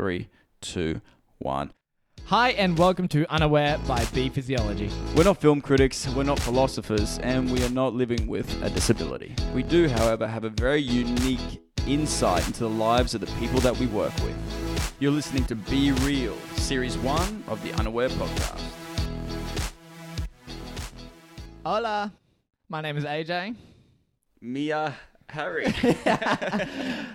Three, two, one. Hi, and welcome to Unaware by B Physiology. We're not film critics, we're not philosophers, and we are not living with a disability. We do, however, have a very unique insight into the lives of the people that we work with. You're listening to Be Reel, Series 1 of the Unaware Podcast. Hola, my name is AJ. Mia Harry.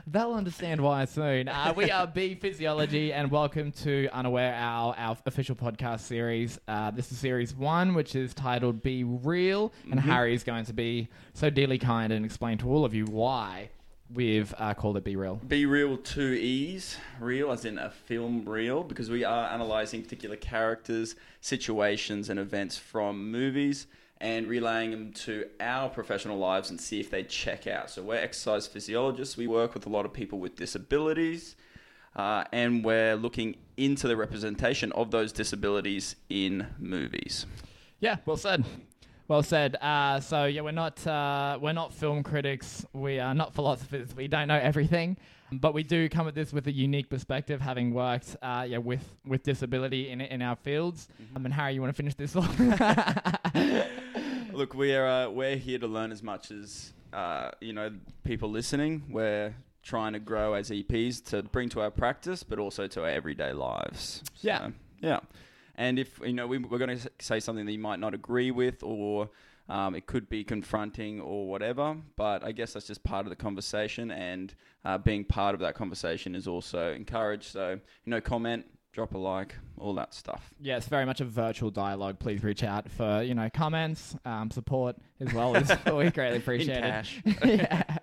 They'll understand why soon. Uh, we are B Physiology, and welcome to Unaware, our, our official podcast series. Uh, this is series one, which is titled Be Reel, and Harry is going to be so dearly kind and explain to all of you why we've uh, called it Be Reel. Be real, two E's. Real, as in a film reel, because we are analysing particular characters, situations, and events from movies and relaying them to our professional lives and see if they check out. So, we're exercise physiologists. We work with a lot of people with disabilities. Uh, and we're looking into the representation of those disabilities in movies. Yeah, well said. Well said. Uh, so yeah, we're not uh, we're not film critics. We are not philosophers. We don't know everything, but we do come at this with a unique perspective, having worked uh, yeah with with disability in in our fields. Um, and Harry, you want to finish this off? Look, we are uh, we're here to learn as much as uh, you know people listening. We're trying to grow as EPs to bring to our practice, but also to our everyday lives. So, Yeah. yeah. And if you know we, we're going to say something that you might not agree with, or um, it could be confronting or whatever, but I guess that's just part of the conversation, and uh, being part of that conversation is also encouraged. So you know, comment, drop a like, all that stuff. yeah, it's very much a virtual dialogue. Please reach out for you know comments, um, support as well as we greatly appreciate In it. cash. yeah.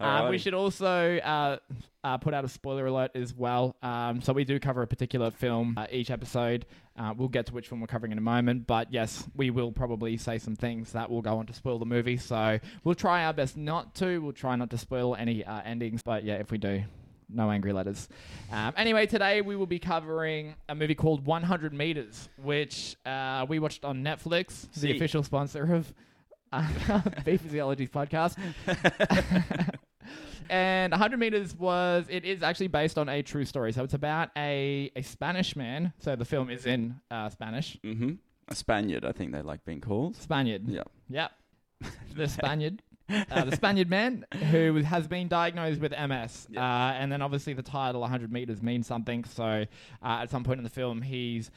Um, we should also uh, uh, put out a spoiler alert as well. Um, so we do cover a particular film uh, each episode. Uh, we'll get to which one we're covering in a moment, but yes, we will probably say some things that will go on to spoil the movie. So we'll try our best not to. We'll try not to spoil any uh, endings, but yeah, if we do. No angry letters. Um, anyway, today we will be covering a movie called 100 Meters, which uh, we watched on Netflix, the See. official sponsor of uh, B Physiology's podcast. and 100 meters was it is actually based on a true story so it's about a, a spanish man so the film is in uh, spanish Mm-hmm. A Spaniard, I think they like being called. spaniard Yeah. yep the spaniard uh, the spaniard man who has been diagnosed with ms Yeah. uh, and then obviously the title 100 meters means something so uh, at some point in the film he's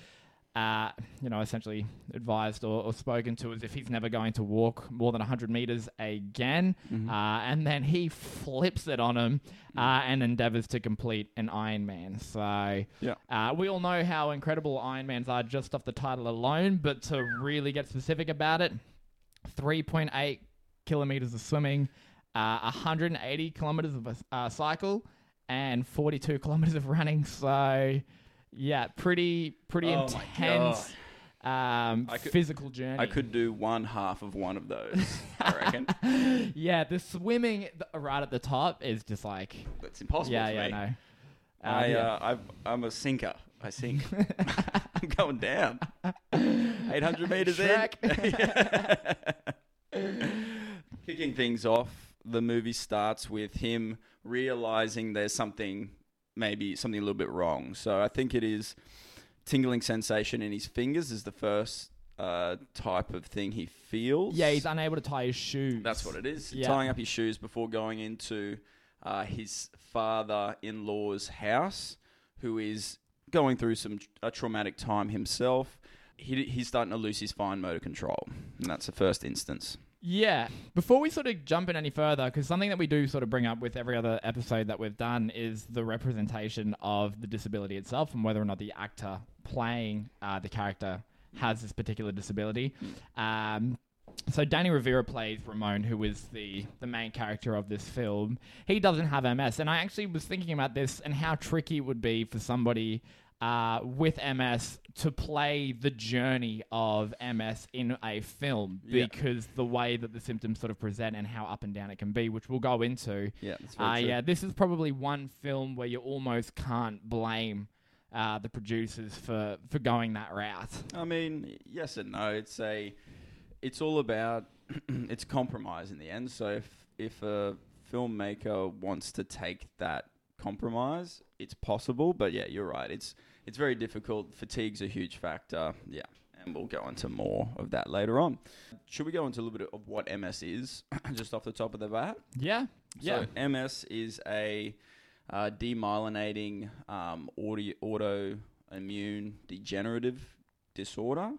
uh, you know, essentially advised or, or spoken to as if he's never going to walk more than 100 meters again. Mhm. Uh, and then he flips it on him uh, and endeavors to complete an Ironman. So Yeah. uh, we all know how incredible Ironmans are just off the title alone, but to really get specific about it, 3.8 kilometers of swimming, uh, 180 kilometers of a uh, cycle, and 42 kilometers of running. So yeah, pretty pretty Oh my intense. Um, I could- physical journey. I could do one half of one of those, I reckon. yeah, the swimming th- right at the top is just like It's impossible yeah, for yeah, me. no. Uh, I, yeah. uh, I've, I'm a sinker. I sink. I'm going down. 800 meters in. Kicking things off, the movie starts with him realizing there's something, maybe something a little bit wrong. So I think it is tingling sensation in his fingers is the first uh, type of thing he feels. yeah, he's unable to tie his shoes. That's what it is. Yeah. Tying up his shoes before going into uh, his father-in-law's house, who is going through some a traumatic time himself. He, he's starting to lose his fine motor control, and that's the first instance. Yeah. Before we sort of jump in any further, because something that we do sort of bring up with every other episode that we've done is the representation of the disability itself and whether or not the actor playing uh, the character has this particular disability. Um, so Dani Rovira plays Ramon, who is the the main character of this film. He doesn't have MS, and I actually was thinking about this and how tricky it would be for somebody uh, with MS to play the journey of MS in a film Yeah. because the way that the symptoms sort of present and how up and down it can be, which we'll go into. Yeah, Uh, yeah, this is probably one film where you almost can't blame uh, the producers for for going that route. I mean, yes and no. It's a, it's all about, it's compromise in the end. So if if a filmmaker wants to take that compromise, it's possible. But yeah, you're right. It's it's very difficult. Fatigue's a huge factor. Yeah, and we'll go into more of that later on. Should we go into a little bit of what MS is, just off the top of the bat? Yeah. Yeah. So MS is a uh, demyelinating um, audio, autoimmune degenerative disorder.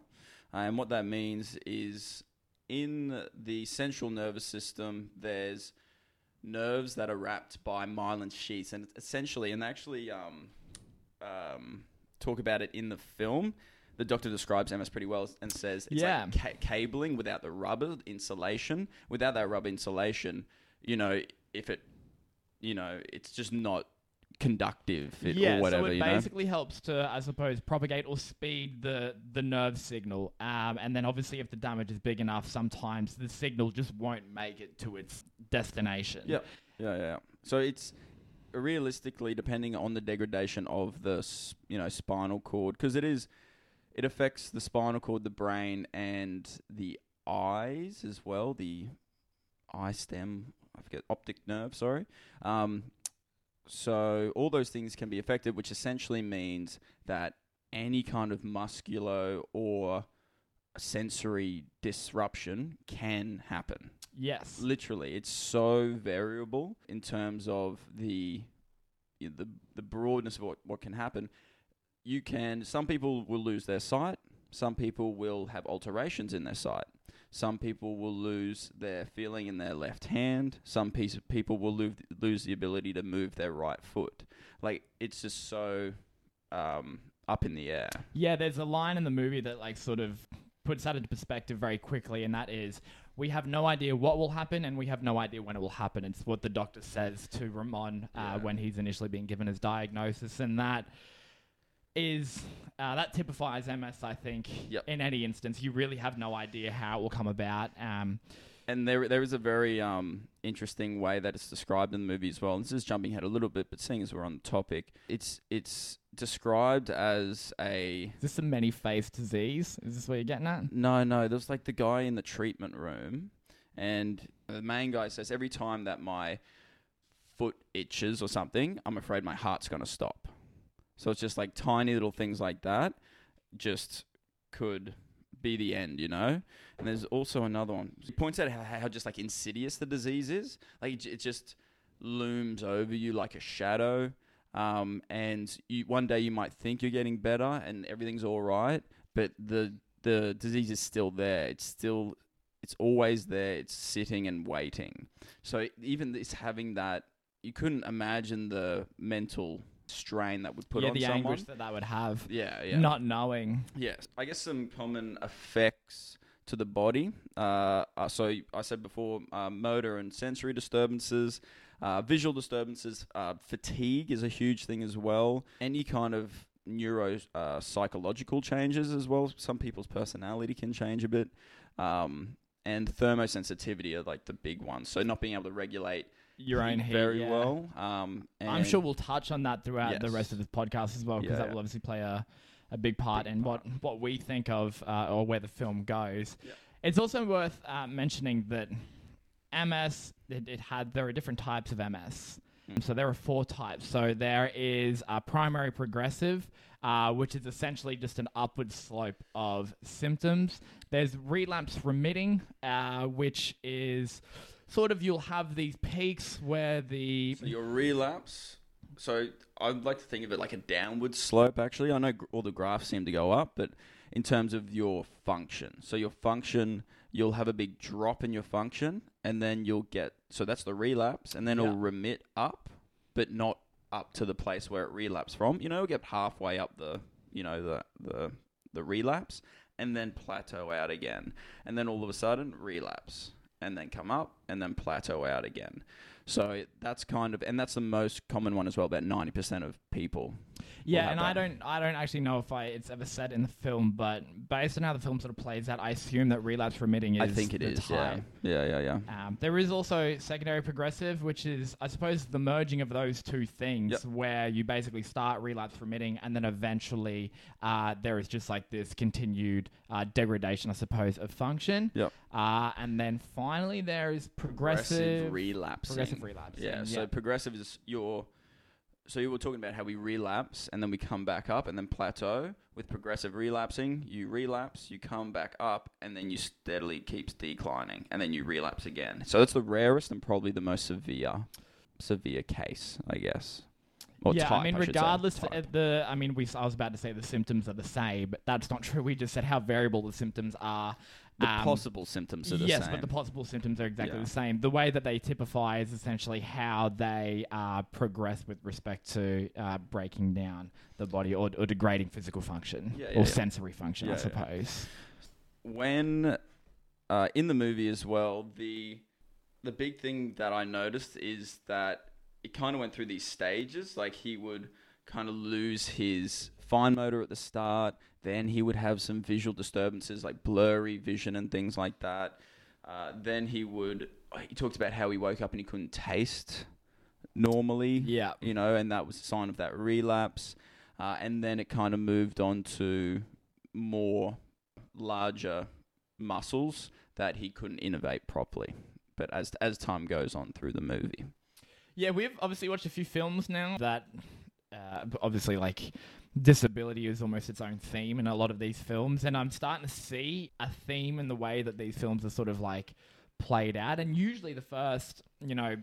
Uh, and what that means is in the central nervous system, there's nerves that are wrapped by myelin sheaths. And essentially, and they actually um, um, talk about it in the film. The doctor describes MS pretty well and says it's Yeah. like ca- cabling without the rubber insulation. Without that rubber insulation, you know, if it, you know, it's just not conductive it, yeah, or whatever. so it you know? basically helps to, I suppose, propagate or speed the the nerve signal. Um, and then obviously, if the damage is big enough, sometimes the signal just won't make it to its destination. Yeah, yeah, yeah. So it's realistically depending on the degradation of the you know spinal cord because it is it affects the spinal cord, the brain, and the eyes as well. The eye stem, I forget, optic nerve. Sorry. Um, so all those things can be affected, which essentially means that any kind of musculo or sensory disruption can happen. Yes. literally it's so variable in terms of the you know, the the broadness of what, what can happen. You can some people will lose their sight. Some people will have alterations in their sight some people will lose their feeling in their left hand some piece of people will lose lose the ability to move their right foot like it's just so um, up in the air Yeah, there's a line in the movie that like sort of puts that into perspective very quickly, and that is we have no idea what will happen, and we have no idea when it will happen. It's what the doctor says to Ramon uh, Yeah. when he's initially being given his diagnosis, and that is uh, that typifies MS. I think Yep. in any instance, you really have no idea how it will come about. Um, and there there is a very um, interesting way that it's described in the movie as well. And this is jumping ahead a little bit, but seeing as we're on the topic, it's it's described as a is this a many-faced disease? Is this what you're getting at? no, no. There's like the guy in the treatment room, and the main guy says every time that my foot itches or something, I'm afraid my heart's gonna stop. So it's just like tiny little things like that, just could be the end, you know. And there's also another one. He points out how, how just like insidious the disease is. Like it, just looms over you like a shadow. Um, and you, one day you might think you're getting better and everything's all right, but the the disease is still there. It's still it's always there. It's sitting and waiting. So even this having that, you couldn't imagine the mental strain that would put yeah, on the someone. anguish that that would have, Yeah, yeah. not knowing. Yes. I guess some common effects to the body. Uh, uh, so I said before, uh, motor and sensory disturbances, uh, visual disturbances, uh, fatigue is a huge thing as well. Any kind of neuro uh, psychological changes as well. Some people's personality can change a bit. Um, and thermosensitivity are like the big ones. So not being able to regulate Your own heat heat, very yeah. well. Um, I'm sure we'll touch on that throughout the rest of this podcast as well, because Yeah, that will obviously play a, a big part Big in part. what what we think of uh, or where the film goes. It's also worth uh, mentioning that MS it, it had there are different types of MS. Mm. So there are four types. So there is a primary progressive, uh, which is essentially just an upward slope of symptoms. There's relapse remitting, uh, which is sort of you'll have these peaks where the So your relapse. So I'd like to think of it like a downward slope. Actually, I know gr- all the graphs seem to go up, but in terms of your function, so your function, you'll have a big drop in your function, and then you'll get. So that's the relapse, and then it'll Yeah. remit up, but not up to the place where it relapsed from. You know, it'll get halfway up the, you know, the the the relapse, and then plateau out again, and then all of a sudden relapse, and then come up, and then plateau out again. So it- that's kind of, and that's the most common one as well. About ninety percent of people. Yeah, and I don't, I don't actually know if I it's ever said in the film, but based on how the film sort of plays out, I assume that relapse remitting is. I think it the is. Yeah. yeah, yeah, yeah. Um, there is also secondary progressive, which is, I suppose, the merging of those two things, Yep. where you basically start relapse remitting, and then eventually uh, there is just like this continued uh, degradation, I suppose, of function. Yep. Uh, and then finally there is progressive, relapsing. progressive relapse. Yeah. So progressive is your so you were talking about how we relapse and then we come back up and then plateau with progressive relapsing. You relapse, you come back up, and then you steadily keeps declining, and then you relapse again. So it's the rarest and probably the most severe, severe case, I guess. Or yeah, type, I mean, say. regardless uh, Type. of the, I mean, we, I was about to say the symptoms are the same, but that's not true. We just said how variable the symptoms are. The Um, possible symptoms are the yes, same. but the possible symptoms are exactly Yeah. the same. The way that they typify is essentially how they uh, progress with respect to uh, breaking down the body or, or degrading physical function Yeah, or yeah, yeah. sensory function, I suppose. when uh, in the movie as well, the the big thing that I noticed is that it kind of went through these stages. Like he would kind of lose his fine motor at the start, then he would have some visual disturbances like blurry vision and things like that. Uh, then he would. He talked about how he woke up and he couldn't taste normally Yeah. you know, and that was a sign of that relapse. Uh, and then it kind of moved on to more larger muscles that he couldn't innervate properly. But as as time goes on through the movie, Yeah, we've obviously watched a few films now that uh, obviously like disability is almost its own theme in a lot of these films, and I'm starting to see a theme in the way that these films are sort of like played out. And usually, the first, you know.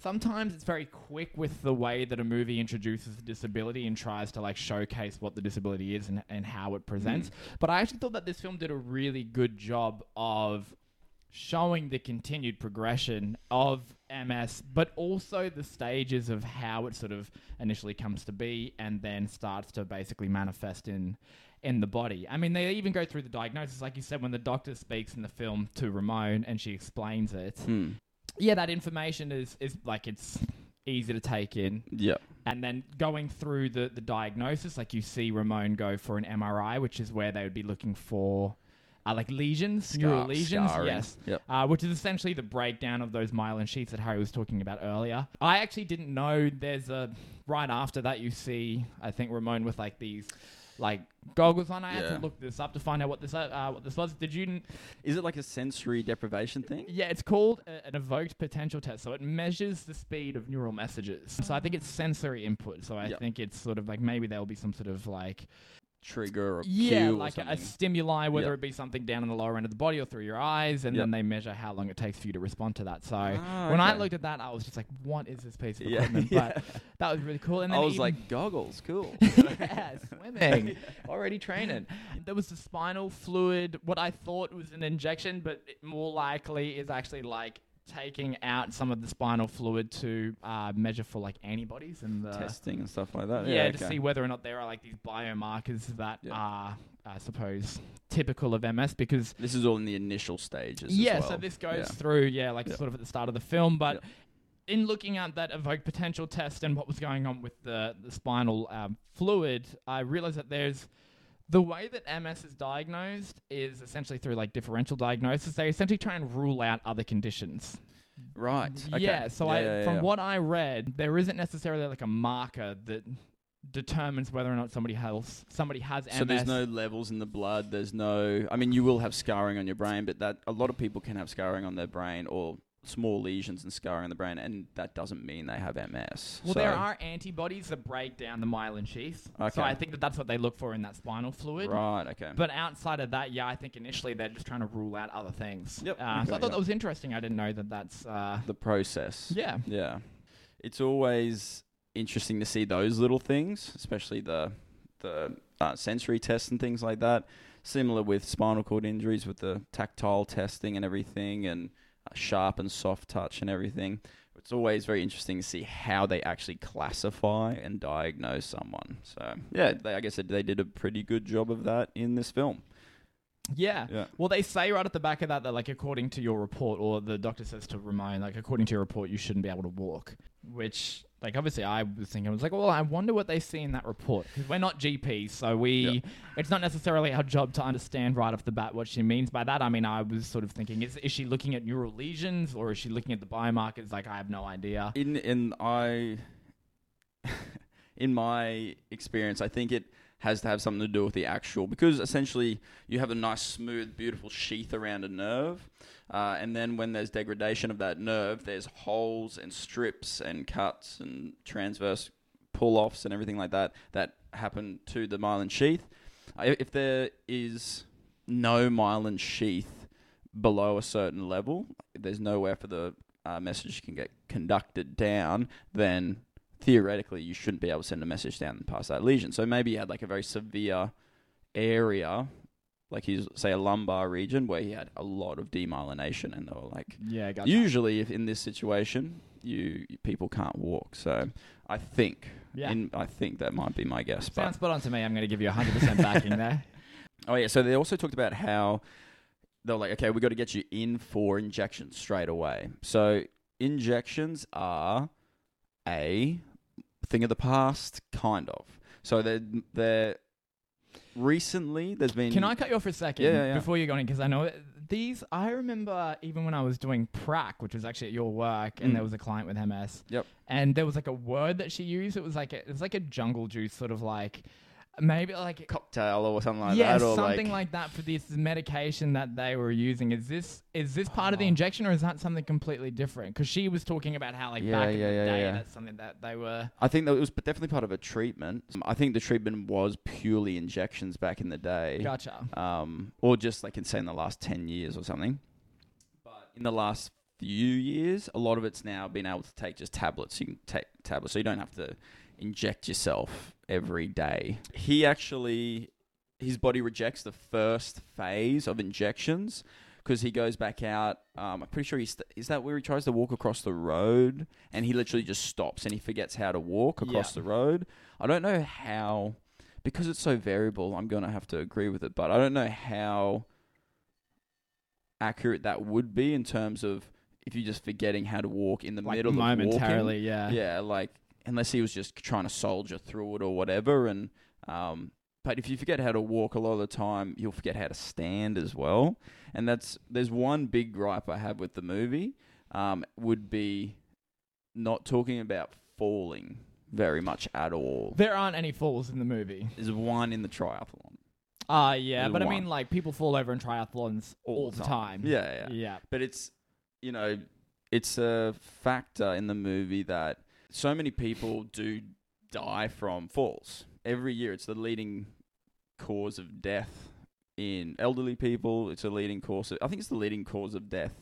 Sometimes it's very quick with the way that a movie introduces the disability and tries to like showcase what the disability is and, and how it presents. Mm. But I actually thought that this film did a really good job of showing the continued progression of MS, but also the stages of how it sort of initially comes to be and then starts to basically manifest in in the body. I mean, they even go through the diagnosis, like you said, when the doctor speaks in the film to Ramon and she explains it. hmm. Yeah, that information is is like it's easy to take in. yeah, And then going through the, the diagnosis, like you see Ramon go for an MRI, which is where they would be looking for uh, like lesions, neural lesions. scarring. Yes. Yep. Uh, which is essentially the breakdown of those myelin sheets that Harry was talking about earlier. I actually didn't know there's a right after that you see I think Ramon with like these like goggles on. I had Yeah. to look this up to find out what this uh, what this was. Did you? Is it like a sensory deprivation thing? Yeah, it's called a, an evoked potential test. So it measures the speed of neural messages. So I think it's sensory input. So I Yep. think it's sort of like maybe there'll be some sort of like Trigger or yeah, cue or like a, a stimuli, whether Yep. it be something down in the lower end of the body or through your eyes, and Yep. then they measure how long it takes for you to respond to that. So Ah, when I okay. looked at that, I was just like, "What is this piece of Yeah, equipment?" yeah. But that was really cool. And I was even- like, goggles, cool. yeah, swimming. Already training. There was the spinal fluid, what I thought was an injection, but it more likely is actually like taking out some of the spinal fluid to uh, measure for like antibodies and the Testing and stuff like that. yeah, Yeah, to okay. see whether or not there are like these biomarkers that Yeah. are, I suppose, typical of MS because This is all in the initial stages. as yeah, well. so this goes Yeah. through, yeah, like sort of at the start of the film. But in looking at that evoked potential test and what was going on with the, the spinal um, fluid, I realized that there's the way that MS is diagnosed is essentially through like differential diagnosis. They essentially try and rule out other conditions. Right. Okay. Yeah, so Yeah, I, yeah, from yeah. what I read, there isn't necessarily like a marker that determines whether or not somebody has somebody has MS. So there's no levels in the blood. There's no. I mean, you will have scarring on your brain, but that a lot of people can have scarring on their brain or small lesions and scarring on the brain, and that doesn't mean they have MS. Well, So- there are antibodies that break down the myelin sheath. Okay. So I think that that's what they look for in that spinal fluid. Right. Okay. But outside of that, yeah, I think initially they're just trying to rule out other things. Yep. Uh, so I Okay, thought that was interesting. I didn't know that that's. Uh, the process. yeah. Yeah. It's always interesting to see those little things, especially the the uh, sensory tests and things like that. Similar with spinal cord injuries, with the tactile testing and everything, and sharp and soft touch and everything. It's always very interesting to see how they actually classify and diagnose someone. So yeah, they, I guess they- they did a pretty good job of that in this film. Yeah. Yeah. Well, they say right at the back of that that, like, according to your report, or the doctor says to Ramon, like, according to your report, you shouldn't be able to walk. Which, like, obviously, I was thinking, I was like, well, I wonder what they see in that report because we're not GPs, so we, Yeah. it's not necessarily our job to understand right off the bat what she means by that. I mean, I was sort of thinking, is is she looking at neural lesions or is she looking at the biomarkers? Like, I have no idea. in in I in my experience, I think it has to have something to do with the actual because essentially you have a nice, smooth, beautiful sheath around a nerve, uh, and then when there's degradation of that nerve, there's holes and strips and cuts and transverse pull offs and everything like that that happen to the myelin sheath. If there is no myelin sheath below a certain level, there's nowhere for the uh, message can get conducted down, then theoretically you shouldn't be able to send a message down past that lesion. So maybe you had like a very severe area, like he's say a lumbar region where he had a lot of demyelination, and they were like, Yeah, gotcha. usually if in this situation you people can't walk. So I think, Yeah. in, I think that might be my guess. But spot on to me. I'm going to give you 100% backing there. Oh yeah, so they also talked about how they're like, okay, we got to get you in for injections straight away. So injections are a thing of the past, kind of. So they're they're recently there's been Can I cut you off for a second Yeah, yeah, yeah. before you go in? Because I know these. I remember even when I was doing prac, which was actually at your work, and Mm. there was a client with MS. Yep. And there was like a word that she used. It was like a, it was like a jungle juice, sort of like maybe like cocktail or something like yeah, that, or something like, like, that for this medication that they were using. Is this is this part of the Oh. injection, or is that something completely different? Because she was talking about how like Yeah, back in the yeah, day, yeah. that's something that they were. I think that it was definitely part of a treatment. I think the treatment was purely injections back in the day. Gotcha. um, or just like in say in the last ten years or something. But in the last few years, a lot of it's now been able to take just tablets. You can take tablets, so you don't have to inject yourself every day. He actually, his body rejects the first phase of injections because he goes back out. Um, I'm pretty sure he's is that where he tries to walk across the road and he literally just stops and he forgets how to walk across Yeah. the road. I don't know how because it's so variable. I'm gonna have to agree with it, but I don't know how accurate that would be in terms of if you're just forgetting how to walk in the Like middle of walking. momentarily, yeah. Yeah, like unless he was just trying to soldier through it or whatever. And um, but if you forget how to walk a lot of the time, you'll forget how to stand as well. And that's there's one big gripe I have with the movie. Um, would be not talking about falling very much at all. There aren't any falls in the movie. There's one in the triathlon. Ah, yeah, There's but I mean, like people fall over in triathlons all, the time. Yeah, yeah. yeah. But it's you know, it's a factor in the movie that so many people do die from falls. Every year it's the leading cause of death in elderly people. It's a leading cause of I think it's the leading cause of death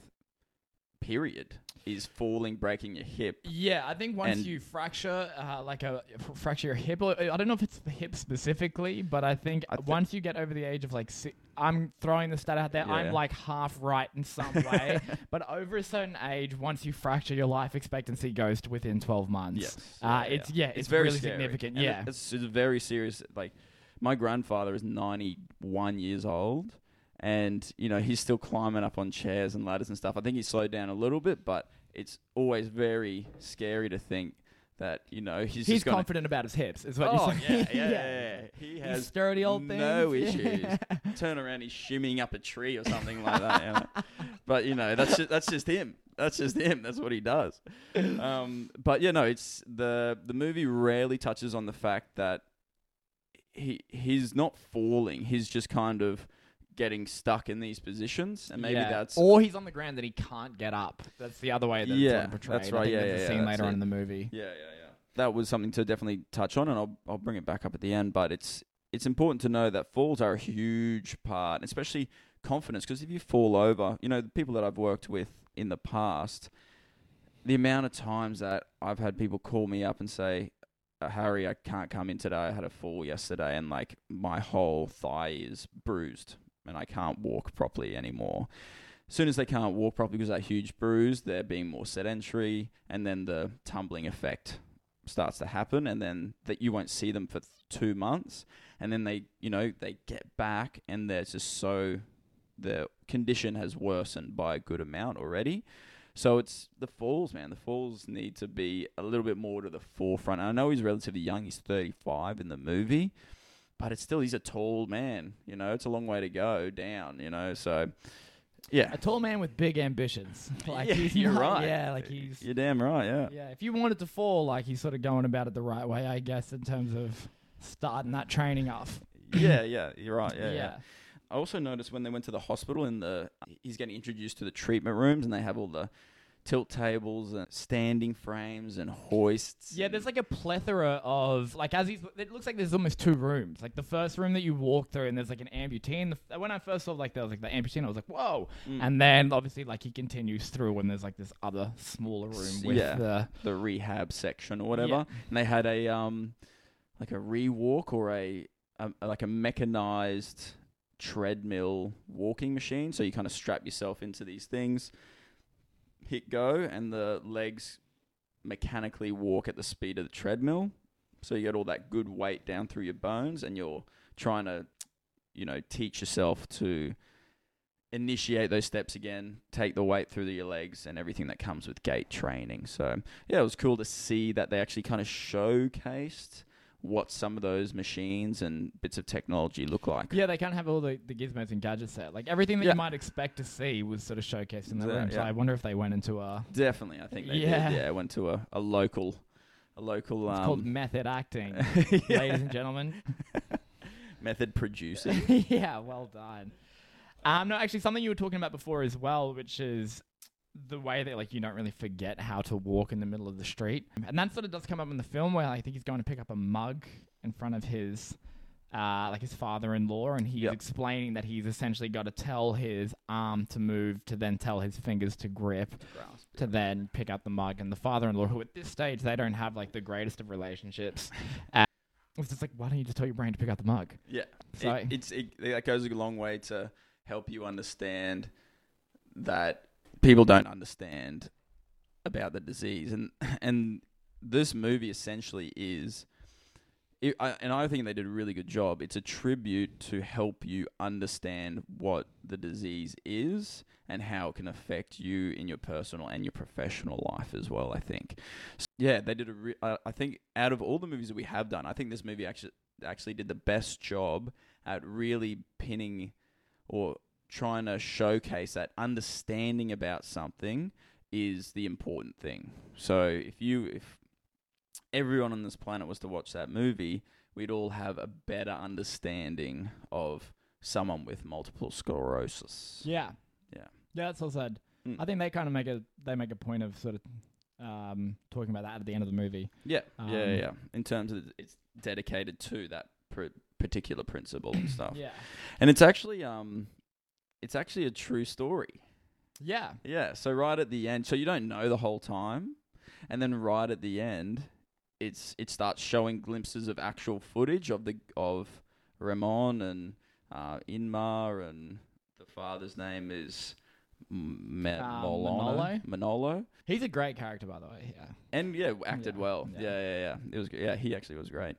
period is falling, breaking your hip. Yeah, I think once And- you fracture, uh, like a fracture your hip, or I don't know if it's the hip specifically, but I think I once you get over the age of like, si- I'm throwing the stat out there, Yeah. I'm like half right in some way, but over a certain age, once you fracture, your life expectancy goes to within 12 months. Yes. Uh, Yeah, it's yeah. yeah, it's, very really scary. significant. And yeah, it's, it's very serious. Like my grandfather is 91 years old, and you know he's still climbing up on chairs and ladders and stuff. I think he slowed down a little bit, but it's always very scary to think that you know he's, he's just gonna, confident about his hips, is what Oh you're yeah, saying. yeah, yeah, yeah. He These has sturdy old things. no issues. Turn around, he's shimmying up a tree or something like that. you know. But you know, that's just, that's just him. That's just him. That's what he does. Um, but yeah, no, it's the the movie rarely touches on the fact that he he's not falling. He's just kind of getting stuck in these positions, and maybe Yeah. that's or he's on the ground and he can't get up. That's the other way that it's Yeah, sort of portrayed. that's I right. think Yeah, yeah, scene that's later on it. in the movie. Yeah, yeah, yeah. That was something to definitely touch on, and I'll I'll bring it back up at the end. But it's it's important to know that falls are a huge part, especially confidence. Because if you fall over, you know the people that I've worked with in the past, the amount of times that I've had people call me up and say, uh, "Harry, I can't come in today. I had a fall yesterday, and like my whole thigh is bruised, and I can't walk properly anymore." As soon as they can't walk properly because of that huge bruise, they're being more sedentary, and then the tumbling effect starts to happen, and then that you won't see them for two months, and then they, you know, they get back, and they're just so the condition has worsened by a good amount already. So it's the falls, man. The falls need to be a little bit more to the forefront. I know he's relatively young; he's thirty-five in the movie, but it's still he's a tall man. You know, it's a long way to go down. You know, so yeah, A tall man with big ambitions. Like Yeah, he's you're not- right. Yeah, like he's you're damn right. Yeah. yeah. If you wanted to fall, like he's sort of going about it the right way, I guess, in terms of starting that training off. yeah, yeah, you're right. Yeah, yeah, yeah. I also noticed when they went to the hospital and the he's getting introduced to the treatment rooms and they have all the tilt tables and standing frames and hoists. Yeah, there's like a plethora of like as he's. It looks like there's almost two rooms. Like the first room that you walk through, and there's like an amputee. And the, when I first saw like there was like the amputee, I was like, whoa. Mm. And then obviously like he continues through, and there's like this other smaller room with yeah. the the rehab section or whatever, Yeah. and they had a um like a rewalk or a, a like a mechanized treadmill walking machine. So you kind of strap yourself into these things, hit go, and the legs mechanically walk at the speed of the treadmill. So you get all that good weight down through your bones, and you're trying to, you know, teach yourself to initiate those steps again, take the weight through your legs and everything that comes with gait training. So, yeah, it was cool to see that they actually kind of showcased what some of those machines and bits of technology look like. Yeah, they kind of have all the, the gizmos and gadgets there. Like everything that Yeah. you might expect to see was sort of showcased in that Yeah, room. So yeah. I wonder if they went into a. Definitely, I think they Yeah. did. Yeah, went to a, a local, a local It's um, called method acting, yeah. ladies and gentlemen. method producing. yeah, well done. Um, no, actually, something you were talking about before as well, which is the way that like you don't really forget how to walk in the middle of the street, and that sort of does come up in the film where I think he's going to pick up a mug in front of his. Uh, like his father-in-law, and he's Yep. explaining that he's essentially got to tell his arm to move, to then tell his fingers to grip, to then pick up the mug. And the father-in-law, who at this stage they don't have like the greatest of relationships, uh, was just like, "Why don't you just tell your brain to pick up the mug?" Yeah, So it, it's it, that goes a long way to help you understand that people don't understand about the disease, and and this movie essentially is. It, I, and I think they did a really good job. It's a tribute to help you understand what the disease is and how it can affect you in your personal and your professional life as well. I think, S- yeah, they did a. Re- I, I think out of all the movies that we have done, I think this movie actually actually did the best job at really pinning or trying to showcase that understanding about something is the important thing. So if you if everyone on this planet was to watch that movie, we'd all have a better understanding of someone with multiple sclerosis. Yeah. Yeah. Yeah, that's well said. Mm. I think they kind of make a they make a point of sort of um, talking about that at the end of the movie. Yeah, yeah, yeah, Um, yeah. In terms of it's dedicated to that pr- particular principle and stuff. Yeah. And it's actually um it's actually a true story. Yeah. Yeah, so right at the end, so you don't know the whole time, and then right at the end, it's it starts showing glimpses of actual footage of the of Ramon and uh, Inma, and the father's name is M- Um, Manolo? Manolo, He's a great character, by the way. Yeah. and yeah, acted Yeah, well. yeah. Yeah. yeah, yeah, It was yeah, he actually was great.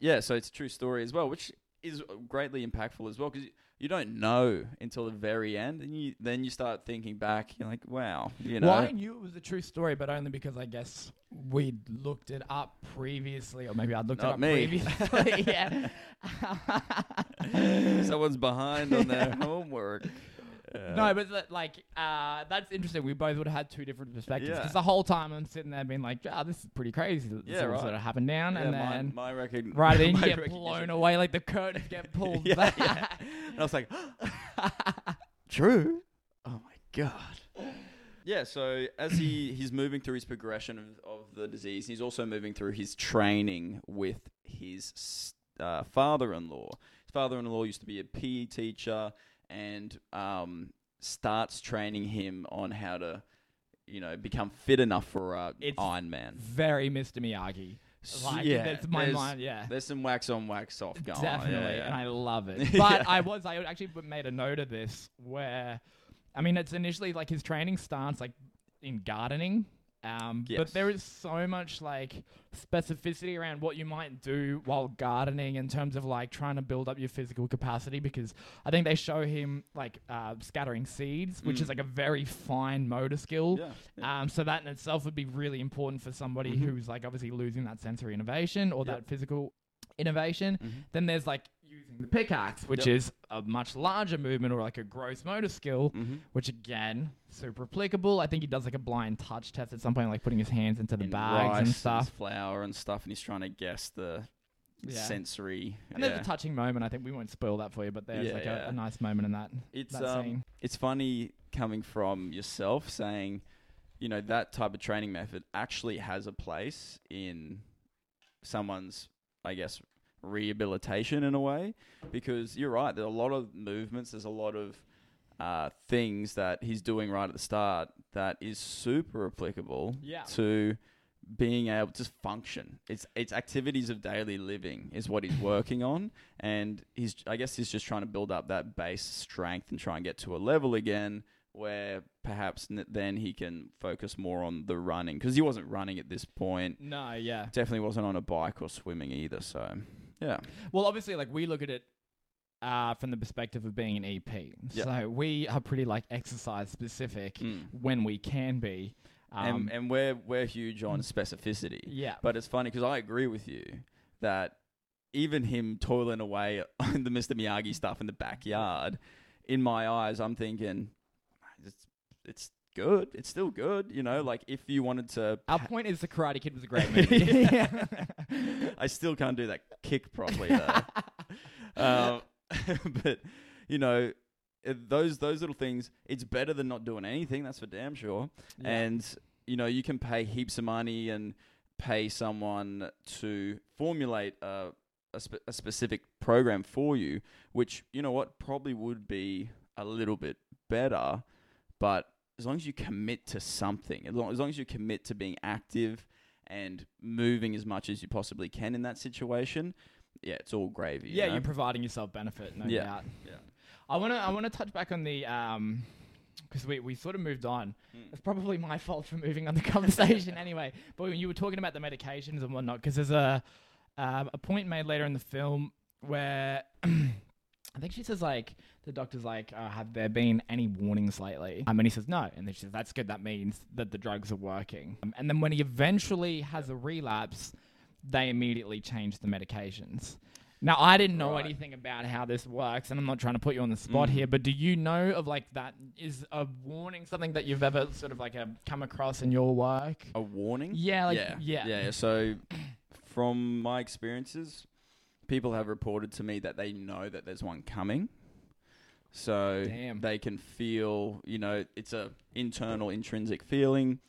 Yeah, so it's a true story as well, which is greatly impactful as well because you don't know until the very end, and you then you start thinking back. You're like, wow, you know, Well, I knew it was a true story, but only because I guess we'd looked it up previously, or maybe I'd looked it up me. previously. yeah. someone's behind on their homework. Uh, No, but that, like uh, that's interesting. We both would have had two different perspectives Yeah. because the whole time I'm sitting there being like, "Ah, this is pretty crazy." This Yeah, all right. sort of happened down, yeah, and my, then my record, right then you my get recognition- blown away, like the curtains get pulled Yeah, back. yeah. And I was like, true. Oh my god. Yeah, so as he he's moving through his progression of, of the disease, he's also moving through his training with his s- uh, father-in-law. His father-in-law used to be a PE teacher and um, starts training him on how to, you know, become fit enough for uh, It's Ironman. Very Mr. Miyagi. Like yeah, that's my there's- mind. Yeah. There's some wax on, wax off going. on. Definitely, Yeah, yeah. and I love it. Yeah. But I was, I actually made a note of this where, I mean, it's initially like his training starts like in gardening, um, Yes. but there is so much like specificity around what you might do while gardening in terms of like trying to build up your physical capacity because I think they show him like uh, scattering seeds, which Mm. is like a very fine motor skill. Yeah, yeah. Um, so that in itself would be really important for somebody Mhm. who's like obviously losing that sensory innervation or Yep. that physical innervation. Mhm. Then there's like using the pickaxe, which Yep. is a much larger movement or like a gross motor skill, Mhm. which again, super applicable. I think he does like a blind touch test at some point, like putting his hands into the in bags and and stuff. flour and stuff, and he's trying to guess the Yeah. sensory. And yeah. there's a touching moment. I think we won't spoil that for you, but there's Yeah, like a, a nice moment in that. it's that um, it's funny coming from yourself saying you know that type of training method actually has a place in someone's, I guess, rehabilitation in a way, because you're right. There are a lot of movements. There's a lot of uh, things that he's doing right at the start that is super applicable Yeah. to being able to function. It's it's activities of daily living is what he's working on, and he's I guess he's just trying to build up that base strength and try and get to a level again where perhaps n- then he can focus more on the running because he wasn't running at this point. No, yeah. Definitely wasn't on a bike or swimming either. So yeah, Well, obviously, like we look at it uh, from the perspective of being an EP. So we are pretty like exercise specific Mm. when we can be. Um, and and we're we're huge on specificity. yeah. But it's funny because I agree with you that even him toiling away on the Mr. Miyagi stuff in the backyard, in my eyes, I'm thinking it's it's good. It's still good. You know, like if you wanted to. Our point is the Karate Kid was a great movie. I still can't do that kick properly though. um, but you know, those those little things. It's better than not doing anything. That's for damn sure. Yeah. And you know, you can pay heaps of money and pay someone to formulate a a, spe- a specific program for you, which you know what probably would be a little bit better, but as long as you commit to something, as long as, long as you commit to being active and moving as much as you possibly can in that situation, yeah, it's all gravy. you yeah, know? you're providing yourself benefit, no Yeah. doubt. Yeah. I wanna I wanna touch back on the um because we, we sort of moved on. Mm. It's probably my fault for moving on the conversation anyway. But when you were talking about the medications and whatnot, because there's a um, a point made later in the film where I think she says like the doctor's like, uh, have there been any warnings lately? Um, and he says no, and then she says that's good. That means that the drugs are working. Um, and then when he eventually has a relapse, they immediately change the medications. Now I didn't know Right. anything about how this works, and I'm not trying to put you on the spot Mm. here, but do you know of like that? Is a warning something that you've ever sort of like uh, come across in your work? A warning? Yeah, like yeah. yeah, yeah. So, from my experiences, people have reported to me that they know that there's one coming. So Damn. they can feel, you know, it's a internal intrinsic feeling.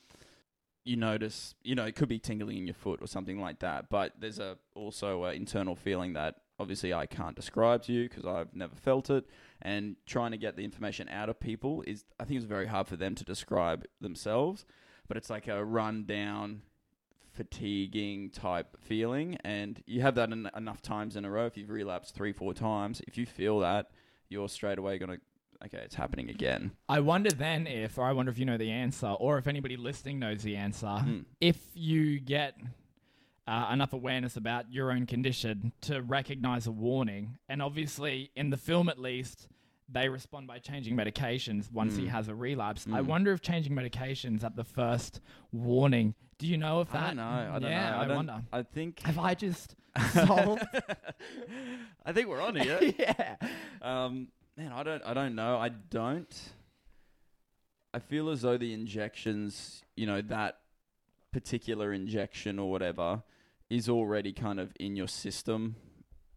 You notice, you know, it could be tingling in your foot or something like that. But there's a also an internal feeling that obviously I can't describe to you because I've never felt it. And trying to get the information out of people is, I think, it's very hard for them to describe themselves. But it's like a rundown, fatiguing type feeling, and you have that en- enough times in a row. If you've relapsed three, four times, if you feel that, you're straight away gonna, okay, it's happening again. I wonder then if, or I wonder if you know the answer, or if anybody listening knows the answer. Mm. If you get uh, enough awareness about your own condition to recognize a warning, and obviously in the film at least, they respond by changing medications once he Mm. has a relapse. I Mm. wonder if changing medications at the first warning. Do you know if that? I don't know. I don't yeah, know. I, don't, wonder. I think. Have I just solved? I think we're on here. yeah. Um, man, I don't, I don't know. I don't. I feel as though the injections, you know, that particular injection or whatever, is already kind of in your system,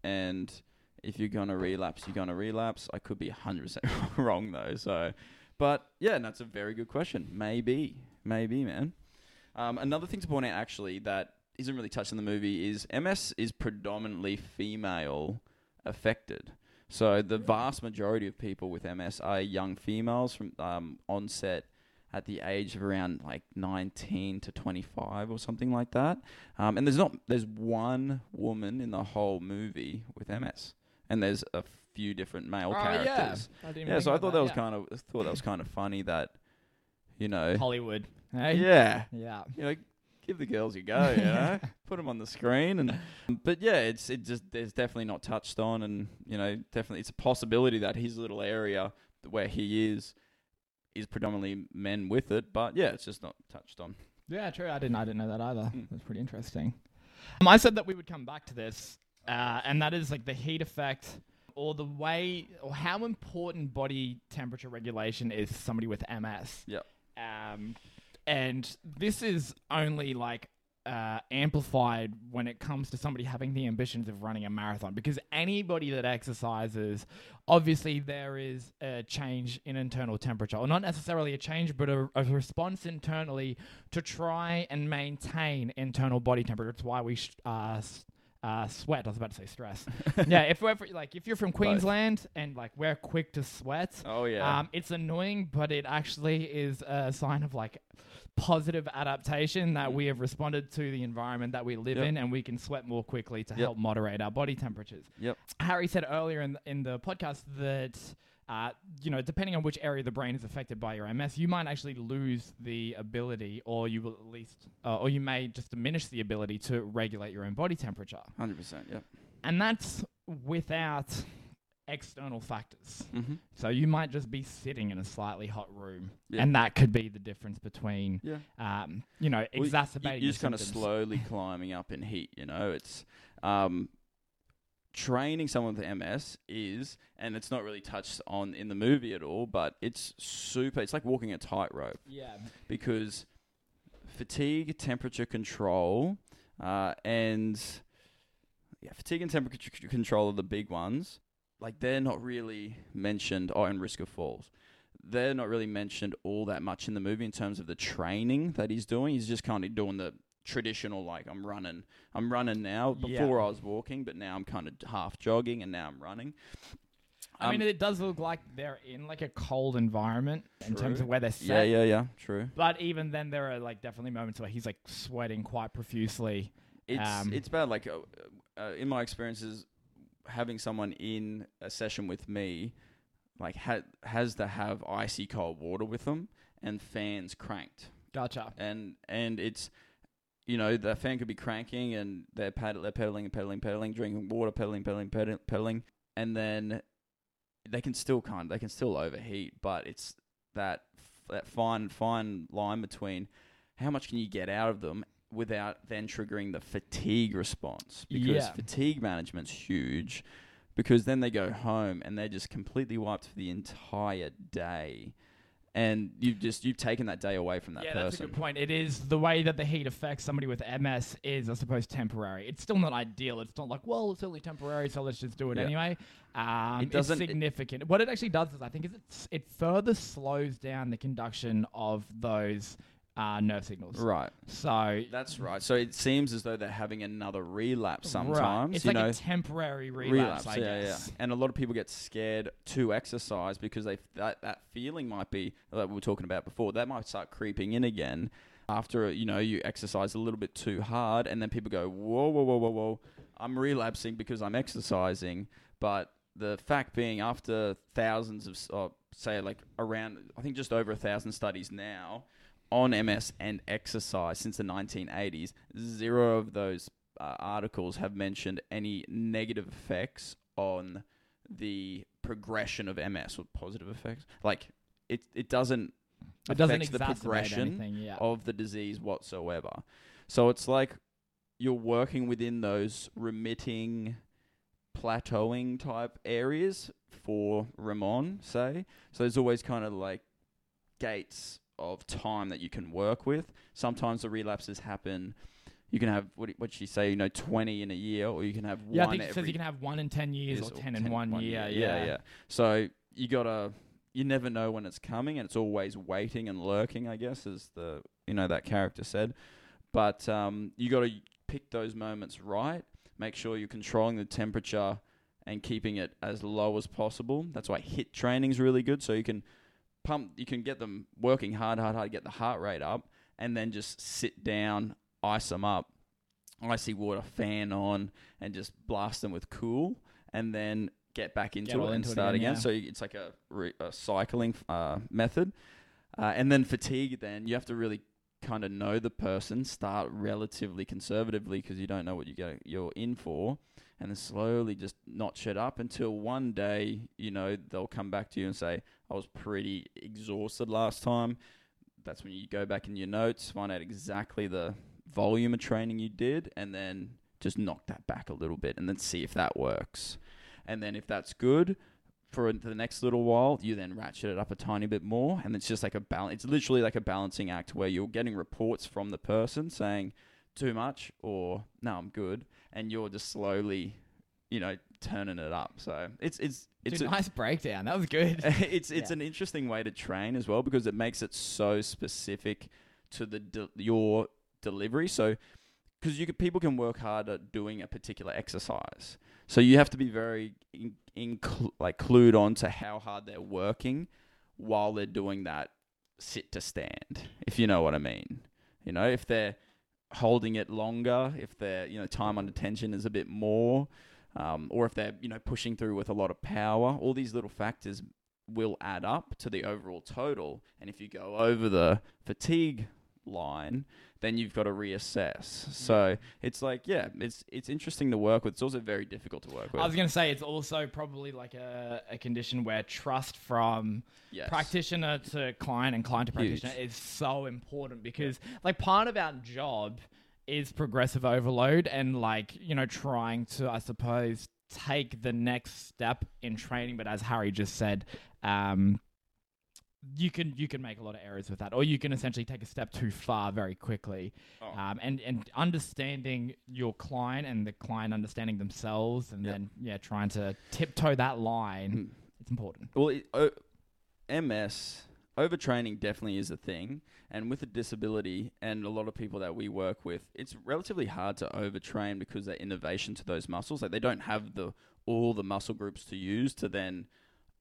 and if you're gonna relapse, you're gonna relapse. I could be hundred percent wrong though. So, but yeah, and that's a very good question. Maybe, maybe, man. Um, another thing to point out, actually, that isn't really touched in the movie is MS is predominantly female affected. So the vast majority of people with MS are young females from um, onset at the age of around like 19 to 25 or something like that. Um, and there's not there's one woman in the whole movie with MS, and there's a few different male Oh, characters. yeah. I didn't Yeah, think so I about thought that was yeah. kind of I thought that was kind of funny that you know Hollywood. Hey? yeah Yeah. you know, give the girls a go, you know, put them on the screen, and but yeah, it's it just there's definitely not touched on, and you know, definitely it's a possibility that his little area where he is is predominantly men with it, but yeah, it's just not touched on. Yeah, true. I didn't. I didn't know that either. Mm. That's pretty interesting. Um, I said that we would come back to this, uh, and that is like the heat effect, or the way, or how important body temperature regulation is to somebody with MS. Yep. Um, and this is only like uh, amplified when it comes to somebody having the ambitions of running a marathon because anybody that exercises, obviously there is a change in internal temperature, or not necessarily a change, but a, a response internally to try and maintain internal body temperature. It's why we sh- uh, uh, sweat. I was about to say stress. yeah, if we're like if you're from Queensland and like we're quick to sweat, Oh yeah. um, it's annoying, but it actually is a sign of like positive adaptation that we have responded to the environment that we live Yep. in, and we can sweat more quickly to Yep. help moderate our body temperatures. Yep. Harry said earlier in the, in the podcast that. Uh, you know, depending on which area of the brain is affected by your MS, you might actually lose the ability, or you will at least, uh, or you may just diminish the ability to regulate your own body temperature. Hundred percent. Yep. And that's without external factors. Mm-hmm. So you might just be sitting in a slightly hot room, Yeah. and that could be the difference between, Yeah. um, you know, Well, exacerbating. You're just kind of slowly climbing up in heat. You know, it's um, training someone with MS is, and it's not really touched on in the movie at all, but it's super. It's like walking a tightrope Yeah, because fatigue, temperature control, uh, and yeah, fatigue and temperature c- control are the big ones. Like they're not really mentioned. Oh, and risk of falls. They're not really mentioned all that much in the movie in terms of the training that he's doing. He's just kind of doing the traditional like I'm running. I'm running now. Yeah. Before I was walking, but now I'm kind of half jogging and now I'm running. I mean, Um, it does look like they're in like a cold environment in terms True. of where they're set. yeah, yeah, yeah. True. But even then, there are like definitely moments where he's like sweating quite profusely. It's Um, it's bad. Like uh, uh, in my experiences, having someone in a session with me, like ha- has to have icy cold water with them and fans cranked, Gotcha. and and it's you know the fan could be cranking and they're paddle they're pedaling and pedaling pedaling drinking water pedaling pedaling pedaling pedaling and then they can still kind they can still overheat, but it's that that fine fine line between how much can you get out of them without then triggering the fatigue response because Yeah. fatigue management's huge because then they go home and they're just completely wiped for the entire day and you've just you've taken that day away from that person. yeah, that's a good point. It is the way that the heat affects somebody with MS is, I suppose, temporary. It's still not ideal. It's not like, well, it's only temporary, so let's just do it Yeah. anyway. Um, It doesn't- It's significant. what it actually does is, I think, is it's, it further slows down the conduction of those uh, nerve signals. right So that's right so it seems as though they're having another relapse right. sometimes it's you like know a temporary relapse, I yeah, guess. yeah. And a lot of people get scared to exercise because they that that feeling might be like we were talking about before. That might start creeping in again after you know you exercise a little bit too hard, and then people go, whoa, whoa, whoa, whoa, whoa, I'm relapsing because I'm exercising. But the fact being, after thousands of uh, say like around, I think just over a thousand studies now on MS and exercise since the 1980s, zero of those uh, articles have mentioned any negative effects on the progression of MS or positive effects. Like it, it doesn't It doesn't affect the progression anything. Yeah. of the disease whatsoever. So it's like you're working within those remitting, plateauing type areas for Ramon, say. So there's always kind of like gates of time that you can work with. Sometimes the relapses happen. You can have what what she say, you know, twenty in a year, or you can have yeah, I one think it every says you can have one in 10 years years or 10 in one, year. yeah, Yeah, yeah. So you gotta, you never know when it's coming, and it's always waiting and lurking. I guess as the you know that character said, but um, you gotta pick those moments right. Make sure you're controlling the temperature and keeping it as low as possible. That's why HIIT training is really good. So you can pump, you can get them working hard, hard, hard, get the heart rate up, and then just sit down, ice them up, icy water fan on, and just blast them with cool, and then get back into all it and into it start again, again. So it's like a, re- a cycling uh, method. Uh, and then fatigue, then you have to really kind of know the person, start relatively conservatively because you don't know what you get, you're in for, and then slowly just notch it up until one day, you know, they'll come back to you and say, I was pretty exhausted last time. That's when you go back in your notes, find out exactly the volume of training you did, and then just knock that back a little bit and then see if that works. And then if that's good, for the next little while, you then ratchet it up a tiny bit more, and it's just like a balance. It's literally like a balancing act where you're getting reports from the person saying, too much or no, I'm good, and you're just slowly, you know, turning it up. So it's it's it's It's a nice breakdown. That was good. it's it's Yeah. an interesting way to train as well because it makes it so specific to the de- your delivery. So because you could, people can work hard at doing a particular exercise, so you have to be very in, in like clued on to how hard they're working while they're doing that sit to stand. If you know what I mean, you know if they're holding it longer, if their you know time under tension is a bit more, um, or if they're you know pushing through with a lot of power. All these little factors will add up to the overall total. And if you go over the fatigue line, then you've got to reassess. So it's like, yeah, it's it's interesting to work with. It's also very difficult to work with. I was going to say it's also probably like a, a condition where trust from yes. practitioner to client and client to Huge. practitioner is so important because like part of our job is progressive overload and like you know trying to i suppose take the next step in training but as harry just said um you can you can make a lot of errors with that or you can essentially take a step too far very quickly Oh. um, and and understanding your client and the client understanding themselves and Yep. then yeah trying to tiptoe that line Mm. it's important Well, it, o- MS overtraining definitely is a thing, and with a disability and a lot of people that we work with, it's relatively hard to overtrain because they're innervation to those muscles. Like they don't have the all the muscle groups to use to then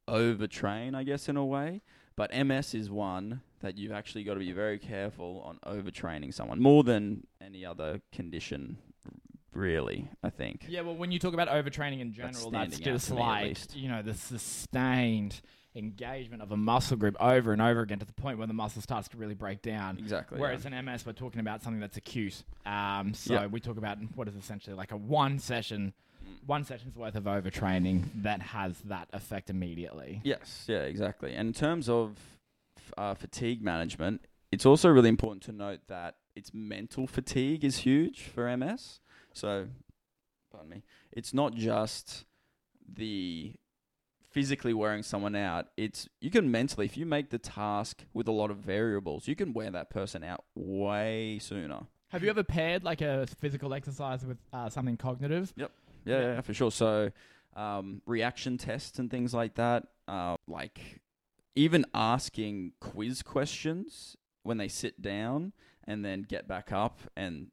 overtrain, I guess, in a way. But MS is one that you've actually got to be very careful on overtraining someone more than any other condition, really. I think. Yeah, well, when you talk about overtraining in general, that's, out just to me, at like you know the sustained engagement of a muscle group over and over again to the point where the muscle starts to really break down. Exactly. Whereas yeah. in MS, we're talking about something that's acute. Um, so Yeah. we talk about what is essentially like a one session, one session's worth of overtraining that has that effect immediately. Yes, yeah, exactly. And in terms of uh, fatigue management, it's also really important to note that its mental fatigue is huge for MS. So, pardon me, it's not just the physically wearing someone out. It's you can mentally, if you make the task with a lot of variables, you can wear that person out way sooner. Have you ever paired like a physical exercise with uh, something cognitive? Yep. yeah, yeah, for sure. So, um, reaction tests and things like that, uh, like even asking quiz questions when they sit down and then get back up and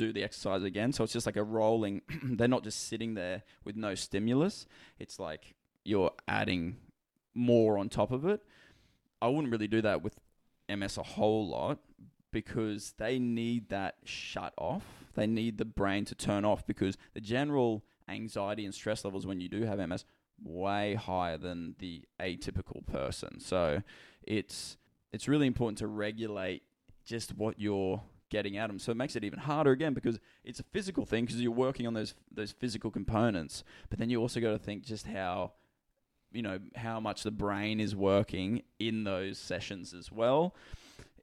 do the exercise again. So it's just like a rolling. they're not just sitting there with no stimulus. It's like you're adding more on top of it. I wouldn't really do that with MS a whole lot because they need that shut off. They need the brain to turn off because the general anxiety and stress levels when you do have MS way higher than the atypical person. So it's it's really important to regulate just what you're getting at them. So it makes it even harder again because it's a physical thing because you're working on those those physical components, but then you also got to think just how you know how much the brain is working in those sessions as well.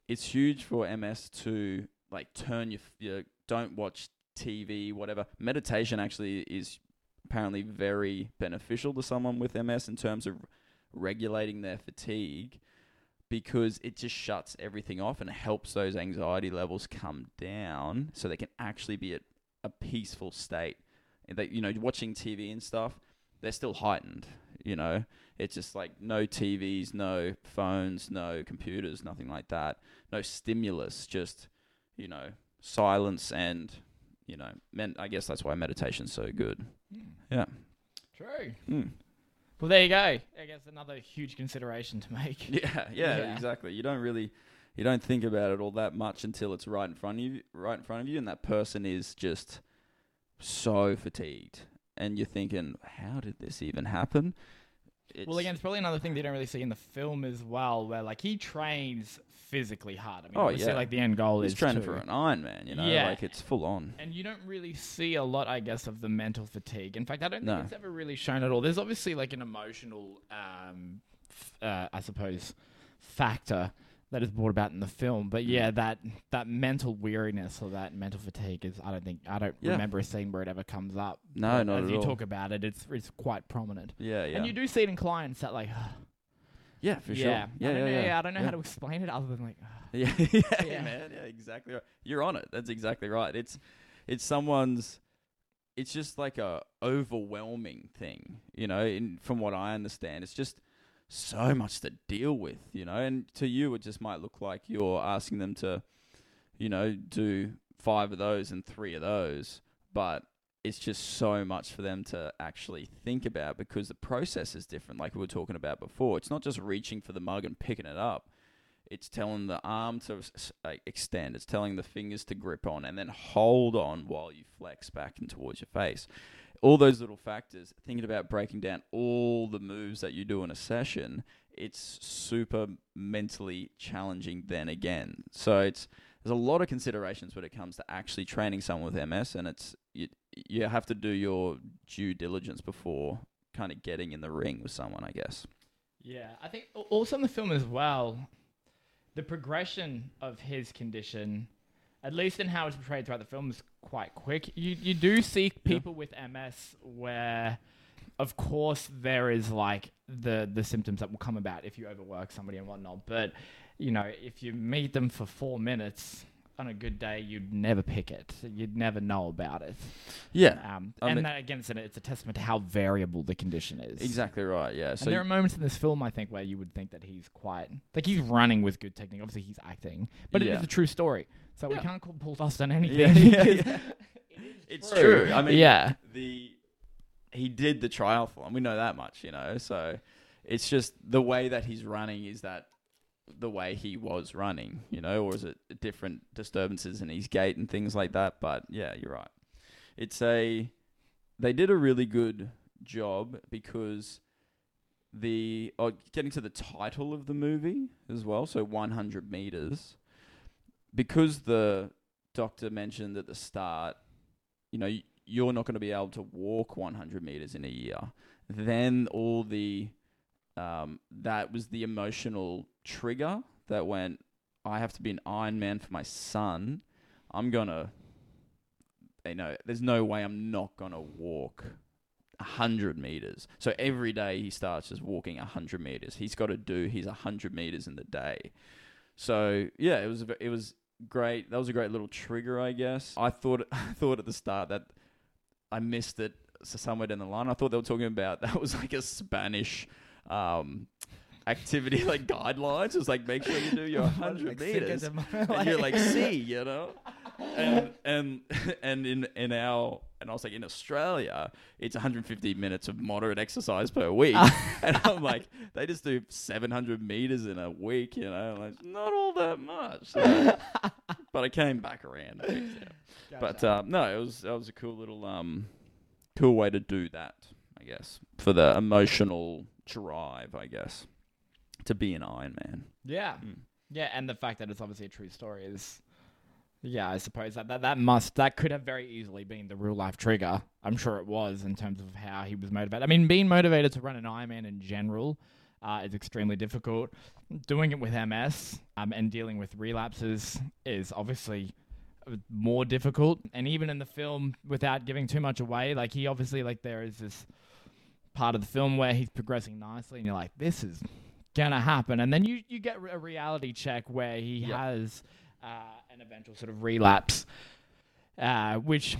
It's huge for MS to like turn your, your don't watch TV, whatever. Meditation actually is apparently very beneficial to someone with MS in terms of regulating their fatigue because it just shuts everything off and helps those anxiety levels come down so they can actually be at a peaceful state. And They, you know, watching TV and stuff, they're still heightened. You know, it's just like no TVs, no phones, no computers, nothing like that. No stimulus, just you know, silence and you know, men. I guess that's why meditation's so good. Yeah. True. Mm. Well, there you go. I guess another huge consideration to make. Yeah, yeah, Yeah. exactly. You don't really, you don't think about it all that much until it's right in front of you, right in front of you, and that person is just so fatigued, and you're thinking, how did this even happen? It's, Well, again, it's probably another thing they don't really see in the film as well, where like he trains physically hard. I mean, Oh, yeah. like the end goal he's is training to- for an Ironman, you know, Yeah. like it's full on. And you don't really see a lot, I guess, of the mental fatigue. In fact, I don't think No. it's ever really shown at all. There's obviously like an emotional, um, f- uh, I suppose, factor that is brought about in the film. But Mm. yeah, that that mental weariness or that mental fatigue is, I don't think, I don't Yeah. remember a scene where it ever comes up. No, But not as at you all. talk about it, it's it's quite prominent. Yeah, yeah. And you do see it in clients that like, Yeah, for yeah. sure. I Yeah, don't yeah, know, yeah. I don't know how to explain it other than like. Yeah, yeah, Yeah. man. Yeah, exactly right. You're on it. That's exactly right. It's it's someone's it's just like a overwhelming thing, you know, in from what I understand. It's just so much to deal with, you know, and to you it just might look like you're asking them to, you know, do five of those and three of those, but it's just so much for them to actually think about because the process is different like we were talking about before. It's not just reaching for the mug and picking it up it's telling the arm to uh, extend. It's telling the fingers to grip on and then hold on while you flex back and towards your face. All those little factors, thinking about breaking down all the moves that you do in a session, it's super mentally challenging then again. So it's there's a lot of considerations when it comes to actually training someone with MS and it's you, you have to do your due diligence before kind of getting in the ring with someone, I guess. Yeah, I think also in the film as well, the progression of his condition, at least in how it's portrayed throughout the film, is quite quick. You you do see people with MS where, of course, there is like the the symptoms that will come about if you overwork somebody and whatnot. But you know, if you meet them for four minutes on a good day, you'd never pick it. You'd never know about it. Yeah. Um, and mean- that, again, it's, an, it's a testament to how variable the condition is. Exactly right. Yeah. And So there are moments in this film, I think, where you would think that he's quite like he's running with good technique. Obviously, he's acting, but it Yeah. is a true story, so we can't call Paul dust on anything. yeah, because yeah. it is It's true. I mean, yeah, the he did the triathlon. We know that much, you know. So it's just the way that he's running is that the way he was running, you know, or is it different disturbances in his gait and things like that? But yeah, you're right. It's a they did a really good job because the oh, getting to the title of the movie as well, so 100 meters, because the doctor mentioned at the start, you know, you're not going to be able to walk 100 meters in a year. Then all the um, that was the emotional trigger that went. I have to be an Ironman for my son. I'm gonna, you know, there's no way I'm not gonna walk hundred meters. So every day he starts just walking hundred meters. He's got to do his hundred meters in the day. So yeah, it was it was great. That was a great little trigger, I guess. I thought I thought at the start that I missed it somewhere down the line. I thought they were talking about that was like a Spanish um, activity, like guidelines. It was like make sure you do your hundred meters, and you're like, see, you know, and and and in in our and I was like in Australia, it's 150 minutes of moderate exercise per week, and I'm like, they just do 700 meters in a week, you know, like not all that much. So- but I came back around. and fixed it. But um, no, it was that was a cool little um, cool way to do that, I guess, for the emotional drive, I guess, to be an Iron Man. yeah, Mm. yeah, and the fact that it's obviously a true story is, yeah, I suppose that that, that must that could have very easily been the real life trigger. I'm sure it was in terms of how he was motivated. I mean, being motivated to run an Ironman in general. Uh, is extremely difficult. Doing it with MS um, and dealing with relapses is obviously more difficult. And even in the film, without giving too much away, like he obviously like there is this part of the film where he's progressing nicely, and you're like, this is gonna happen. And then you you get a reality check where he Yeah. has uh, an eventual sort of relapse, uh, which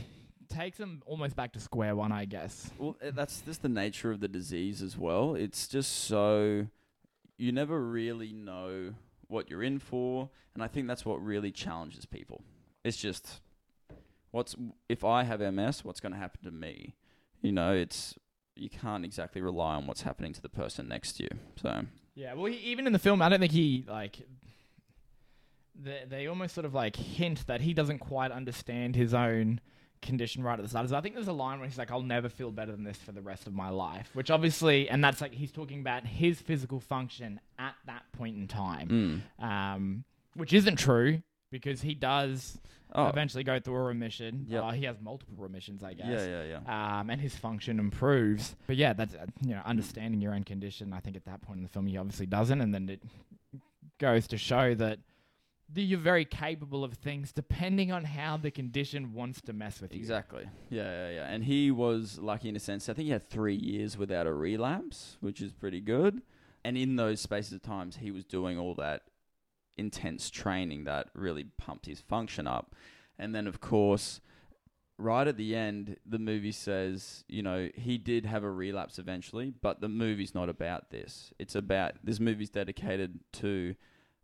takes him almost back to square one, I guess. Well, uh, that's just the nature of the disease as well. It's just so you never really know what you're in for, and I think that's what really challenges people. It's just what's if I have MS, what's going to happen to me? You know, it's you can't exactly rely on what's happening to the person next to you. So Yeah, well, he, even in the film, I don't think he like. They they almost sort of like hint that he doesn't quite understand his own condition right at the start. So I think there's a line where he's like, "I'll never feel better than this for the rest of my life," which obviously, and that's like he's talking about his physical function at that point in time, mm. um, which isn't true because he does oh eventually go through a remission. Yep. Uh, he has multiple remissions, I guess yeah, yeah, yeah. um, and his function improves. But yeah, that's uh, you know understanding your own condition. I think at that point in the film, he obviously doesn't, and then it goes to show that you're very capable of things depending on how the condition wants to mess with you. Exactly. Yeah, yeah, yeah. And he was lucky in a sense. I think he had three years without a relapse, which is pretty good. and in those spaces of times, he was doing all that intense training that really pumped his function up. And then, of course, right at the end, the movie says, you know, he did have a relapse eventually, but the movie's not about this. It's about this movie's dedicated to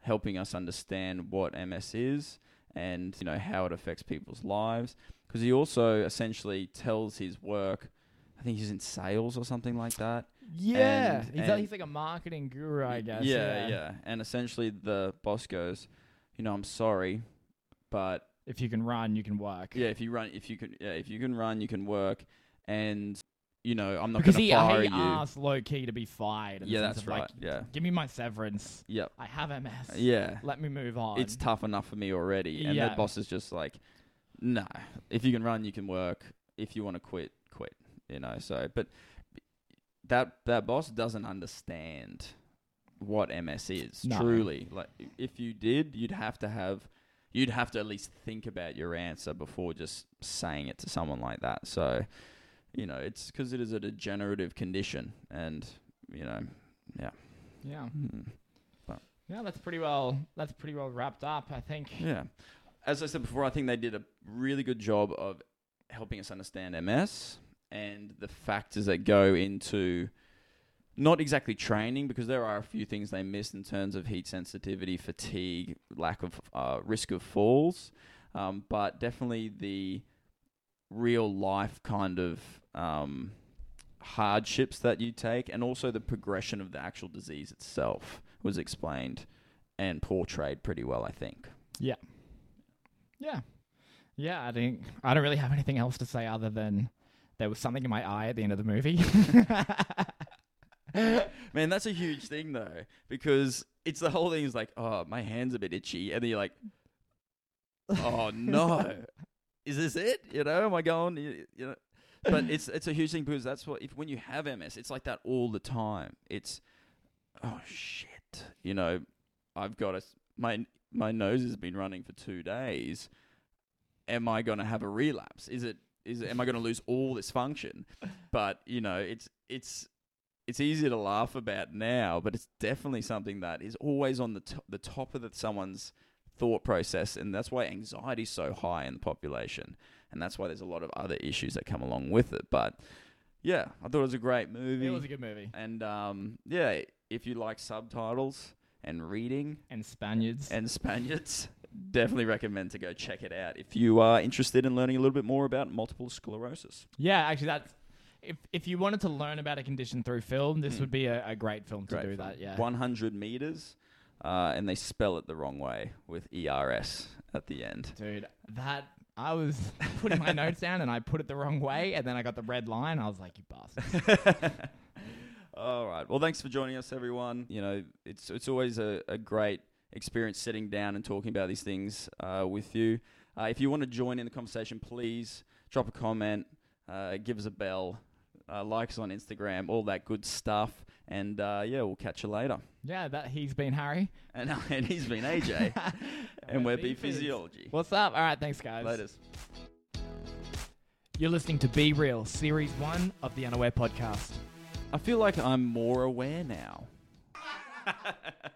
helping us understand what MS is and you know how it affects people's lives. Because he also essentially tells his work. I think he's in sales or something like that. Yeah, And- he's, and- like, he's like a marketing guru, I guess. Yeah, yeah. yeah, And essentially, the boss goes, you know, I'm sorry, but If you can run, you can work. yeah, if you run, if you can, yeah, if you can run, you can work, and you know, I'm not because going he, to fire he you. asked low key to be fired. yeah, that's of, like, right. yeah, Give me my severance. yep, I have MS. yeah. Let me move on. It's tough enough for me already, and Yeah. the boss is just like, no. If you can run, you can work. If you want to quit. You know. So, but that that boss doesn't understand what MS is No. truly. Like, if you did, you'd have to have, you'd have to at least think about your answer before just saying it to someone like that. So, you know, it's because it is a degenerative condition, and you know, yeah. yeah. Hmm. Yeah, that's pretty well. That's pretty well wrapped up. I think. Yeah. As I said before, I think they did a really good job of helping us understand MS and the factors that go into not exactly training because there are a few things they miss in terms of heat sensitivity, fatigue, lack of uh, risk of falls, um, but definitely the real life kind of um, hardships that you take and also the progression of the actual disease itself was explained and portrayed pretty well, I think. Yeah. Yeah. Yeah, I think I don't really have anything else to say other than there was something in my eye at the end of the movie. Man, that's a huge thing though, because it's the whole thing is like, oh, my hand's a bit itchy, and then you're like, oh no, is this it? You know, am I going? You, you know, but it's it's a huge thing because that's what if when you have MS, it's like that all the time. It's oh shit, you know, I've got a my my nose has been running for two days. Am I going to have a relapse? Is it is am I going to lose all this function? But you know, it's it's it's easier to laugh about now, but it's definitely something that is always on the to- the top of the, someone's thought process, and that's why anxiety is so high in the population, and that's why there's a lot of other issues that come along with it. But yeah, I thought it was a great movie, it was a good movie. and um, yeah, if you like subtitles and reading And Spaniards. and Spaniards. Definitely recommend to go check it out if you are interested in learning a little bit more about multiple sclerosis. yeah, actually, that's if if you wanted to learn about a condition through film, this Mm. would be a, a great film to Great do film. that. Yeah. 100 meters, uh, and they spell it the wrong way with ERS at the end. Dude, that I was putting my notes down and I put it the wrong way, and then I got the red line. I was like, "You bastard!" All right. Well, thanks for joining us, everyone. You know, it's it's always a, a great experience sitting down and talking about these things uh, with you. Uh, if you want to join in the conversation, please drop a comment, uh, give us a bell, uh, like us on Instagram, all that good stuff. And uh, yeah, we'll catch you later. Yeah, that he's been Harry, And, and he's been AJ, and we're B Physiology. What's up? All right, thanks, guys. Laters. You're listening to Be Reel, Series One of the Unaware Podcast. I feel like I'm more aware now.